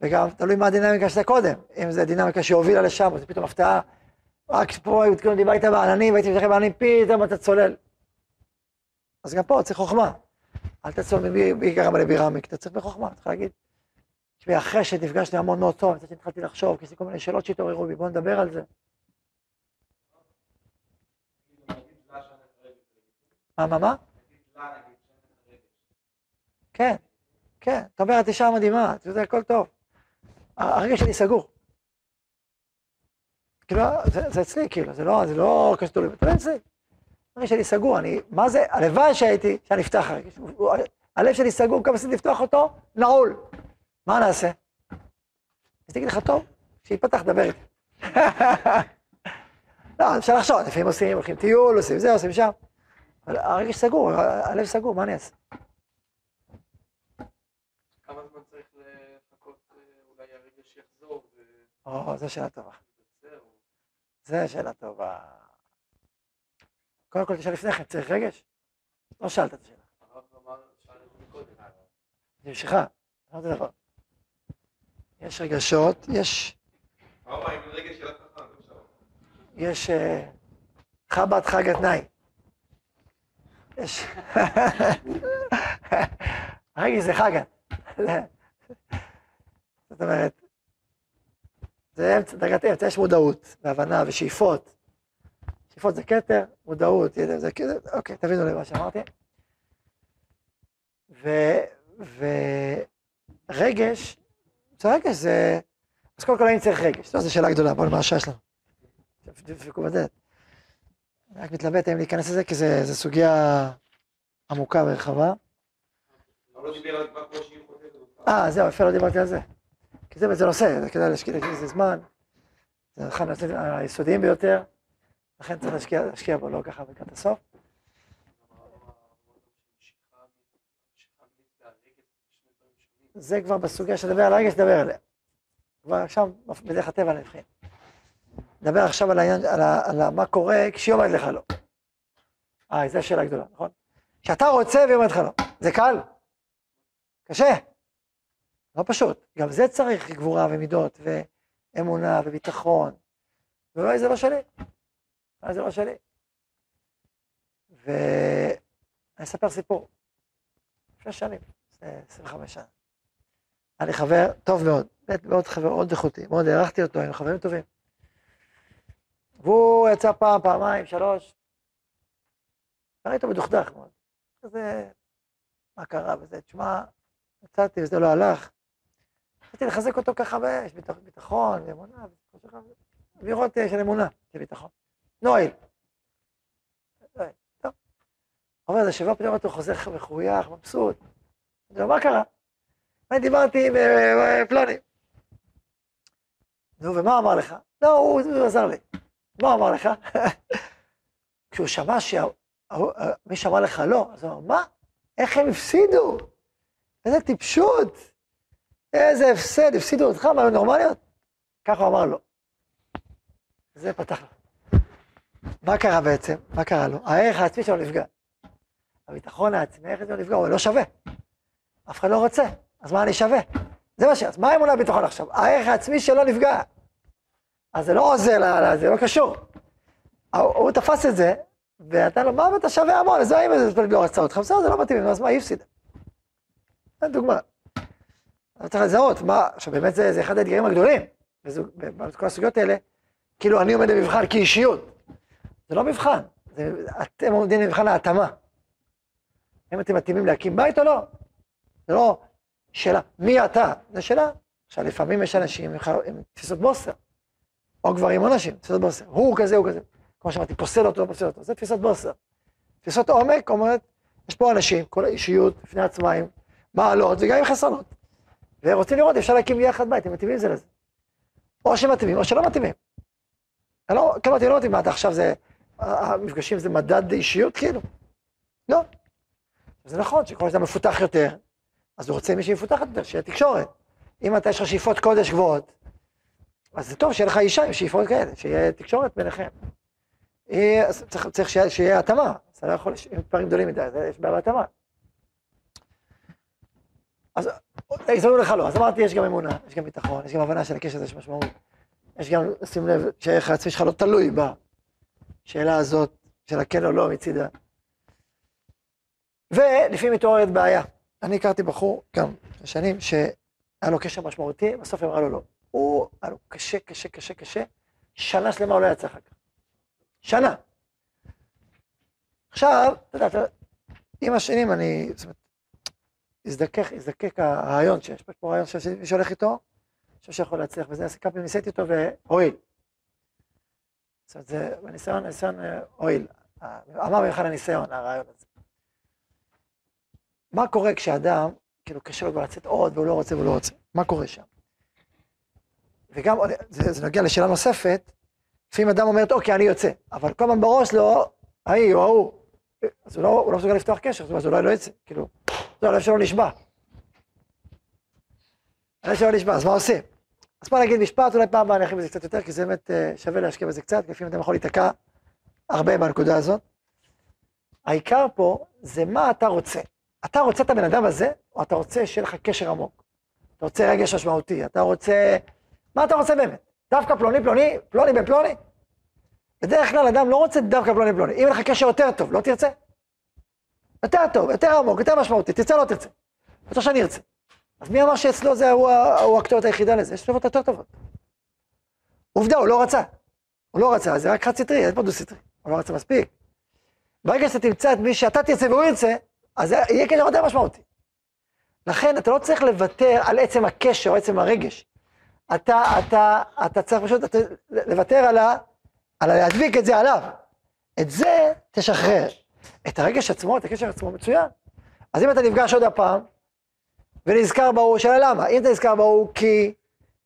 וגם תלוי מה הדינמיקה שאתה קודם, אם זה דינמיקה שהובילה לשם, אז פתאום הפתעה, רק פה כאילו דיברת בעננים, והייתי מתחיל בעננים, פתאום אתה צולל. אז גם פה צריך חוכמה. אל תצלול ממי מי גרם לי בירמיק, אתה צריך בחוכמה, צריך להגיד. תשמעי, אחרי שנפגשתי המון מאוד טוב, שני התחלתי לחשוב, כי יש לי כל מיני שאלות שהתעוררו בי, בואו נדבר על זה. מה, מה, מה? כן, כן, אתה אומר, את אישה מדהימה, אתה יודע, הכל טוב. הרגש שלי סגור. כאילו, זה, זה אצלי, כאילו, זה לא, זה לא קשור לי, זה אצלי. הרגש שלי סגור, אני, מה זה, הלוואי שהייתי, שאני אפתח. הוא- הלב שלי סגור, כמה עשיתי לפתוח אותו, נעול. מה נעשה? אז תגיד לך, טוב, שיפתח, דבר איתי. לא, אפשר לחשוב, לפעמים עושים, הולכים טיול, עושים זה, עושים שם. אבל הרגש סגור, הלב סגור, מה אני אעשה? כמה זמן צריך לחכות, אה, אולי הרגש יחזור או, זו שאלה טובה. זו שאלה טובה. קודם כל תשאל לפני כן, צריך רגש? לא שאלת את השאלה. הרב אמר, שאל זה דבר. יש רגשות, יש. יש אה, חב"ד חג התנאי. יש... רגש זה חגת. זאת אומרת, זה אמצע, דרגת אמצע, יש מודעות והבנה ושאיפות. שאיפות זה כתר, מודעות, ידע, זה כתר, אוקיי, תבינו למה שאמרתי. ורגש, זה רגש, זה... אז קודם כל האם צריך רגש? לא, זו שאלה גדולה, בואו נראה מה שיש לנו. תדפקו בדלת. אני רק מתלבט האם להיכנס לזה, כי זו סוגיה עמוקה ורחבה. אבל לא דיבר על חוטאת. אה, זהו, יפה, לא דיברתי על זה. כי זה בעצם נושא, זה כדאי להשקיע לזה זמן. זה אחד מהנושאים היסודיים ביותר, לכן צריך להשקיע, להשקיע בו, לא ככה לקראת הסוף. זה כבר בסוגיה שנדבר על הרגש, נדבר עליה. כבר עכשיו בדרך הטבע נבחין. נדבר עכשיו על העניין, על, ה, על ה, מה קורה כשהיא אומרת לך לא. אה, זו שאלה גדולה, נכון? כשאתה רוצה והיא אומרת לך לא. זה קל? קשה. לא פשוט. גם זה צריך גבורה ומידות ואמונה וביטחון. ואולי זה לא שלי. אולי זה לא שלי. ואני אספר סיפור. לפני שנים, לפני 25 שנה. היה לי חבר טוב מאוד, באמת מאוד חבר, מאוד איכותי, מאוד הערכתי אותו, היינו חברים טובים. והוא יצא פעם, פעמיים, שלוש, היה איתו מדוכדך מאוד. כזה, מה קרה וזה, תשמע, יצאתי וזה לא הלך. רציתי לחזק אותו ככה, ויש ביטחון ואמונה, אווירות של אמונה, של ביטחון. נועל. טוב. עובר איזה שבוע פתאום אתה חוזר מחוייך, מבסוט. מה קרה? אני דיברתי עם אה, אה, פלוני. נו, ומה אמר לך? לא, הוא עזר לי. מה אמר לך? כשהוא שמע שמי שאמר לך לא, אז הוא אמר, מה? איך הם הפסידו? איזה טיפשות. איזה הפסד, הפסידו אותך, מה, נורמליות? ככה הוא אמר לו. זה פתח לו. מה קרה בעצם? מה קרה לו? הערך העצמי שלו נפגע. הביטחון העצמי, הערך העצמי נפגע, הוא לא שווה. אף אחד לא רוצה, אז מה אני שווה? זה מה ש... אז מה האמונה בביטחון עכשיו? הערך העצמי שלו נפגע. אז זה לא עוזר, זה לא קשור. הוא תפס את זה, ואתה לו, מה אתה שווה המון, אז אם לא רצה אותך? בסדר, זה לא מתאים, אז מה, היא הפסידה. זו דוגמה. אתה צריך לזהות, מה, עכשיו באמת זה, זה אחד האתגרים הגדולים, בכל הסוגיות האלה, כאילו אני עומד במבחן כאישיות. זה לא מבחן, זה, אתם עומדים במבחן ההתאמה. האם אתם מתאימים להקים בית או לא? זה לא שאלה, מי אתה? זו שאלה. עכשיו, לפעמים יש אנשים עם תפיסות בוסר, או גברים או נשים, תפיסות בוסר. הוא כזה, הוא כזה. כמו שאמרתי, פוסל אותו, פוסל אותו. זה תפיסות בוסר. תפיסות עומק אומרת, יש פה אנשים, כל האישיות בפני עצמה עם מעלות וגם עם חסרונות. ורוצים לראות, אפשר להקים יחד בית, הם מתאימים זה לזה. או שמתאימים או שלא מתאימים. אני לא, כמה אותי לא מתאים, מה אתה עכשיו זה, המפגשים זה מדד אישיות כאילו? לא. זה נכון שכל שאתה מפותח יותר, אז הוא רוצה מישהי מפותחת יותר, שיהיה תקשורת. אם אתה יש לך שאיפות קודש גבוהות, אז זה טוב שיהיה לך אישה עם שאיפות כאלה, שיהיה תקשורת ביניכם. צריך, צריך שיהיה, שיהיה התאמה, אתה לא יכול, עם פערים גדולים מדי, יש בעיה בהתאמה. אז הזמנו לך לא, אז אמרתי, יש גם אמונה, יש גם ביטחון, יש גם הבנה של הקשר הזה יש משמעות. יש גם, שים לב, שהערך העצמי שלך לא תלוי בשאלה הזאת, של הכן או לא מצידה. ולפעמים מתעוררת בעיה. אני הכרתי בחור, גם שנים, שהיה לו קשר משמעותי, בסוף אמרה לו לא. הוא, היה לו קשה, קשה, קשה, קשה, שנה שלמה הוא לא יצא אחר כך. שנה. עכשיו, אתה יודע, עם השנים אני, זאת אומרת, הזדקק, הזדקק הרעיון שיש פה רעיון שמי שהולך איתו, אני חושב שיכול להצליח, וזה כמה פעמים ניסיתי אותו והועיל. זאת אומרת, זה בניסיון, ניסיון אה, הועיל. אמר ממך לניסיון, הרעיון הזה. מה קורה כשאדם, כאילו קשה לו כבר לצאת עוד והוא לא רוצה והוא לא רוצה, מה קורה שם? וגם, זה, זה נוגע לשאלה נוספת, לפעמים אדם אומר, אוקיי, אני יוצא, אבל כל הזמן בראש לו, ההיא או ההוא, אז הוא לא, הוא לא מסוגל לפתוח קשר, זאת אומרת, אולי לא יצא, כאילו, זה הלב שלו נשבע. הלב שלו נשבע, אז מה עושים? אז בוא נגיד משפט, אולי פעם ארחיב בזה קצת יותר, כי זה באמת אה, שווה להשקיע בזה קצת, לפעמים אדם יכול להיתקע הרבה בנקודה הזאת. העיקר פה זה מה אתה רוצה. אתה רוצה את הבן אדם הזה, או אתה רוצה שיהיה לך קשר עמוק? אתה רוצה רגש משמעותי, אתה רוצה... מה אתה רוצה באמת? דווקא פלוני פלוני, פלוני בן פלוני? בדרך כלל אדם לא רוצה דווקא פלוני פלוני. אם אין לך קשר יותר טוב, לא תרצה? יותר טוב, יותר עמוק, יותר משמעותי, תרצה או לא תרצה. רוצה שאני ארצה. אז מי אמר שאצלו זה הוא, הוא הכתובת היחידה לזה? יש תשובות יותר טובות. עובדה, הוא לא רצה. הוא לא רצה, זה רק חד סטרי, אין פה דו סטרי. הוא לא רצה מספיק. ברגע שאתה תמצא את מי שאתה תרצה והוא ירצה, אז יהיה קשר יותר משמעותי. לכן אתה לא צריך לוותר על עצם הקשר או עצם הרגש. אתה, אתה, אתה צריך פשוט אתה, לוותר על ה... על להדביק את זה עליו. את זה תשחרר. את הרגש עצמו, את הקשר עצמו מצוין. אז אם אתה נפגש עוד הפעם, ונזכר בהוא, שאלה למה? אם אתה נזכר בהוא כי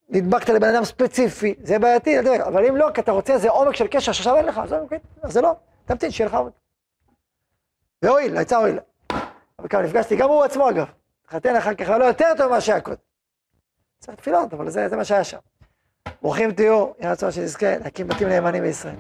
נדבקת לבן אדם ספציפי, זה בעייתי, אבל אם לא, כי אתה רוצה איזה עומק של קשר שעכשיו אין לך, אז, אוקיי, אז זה לא, תמתין, שיהיה לך עוד. והואיל, לעצה הואיל. אבל כמה נפגשתי, גם הוא עצמו אגב. התחתן אחר כך, אבל לא יותר טוב ממה שהיה קודם. זה תפילות, אבל זה, זה מה שהיה שם. ברוכים תהיו, יהיה רצון שנזכה להקים בתים נאמנים בישראל.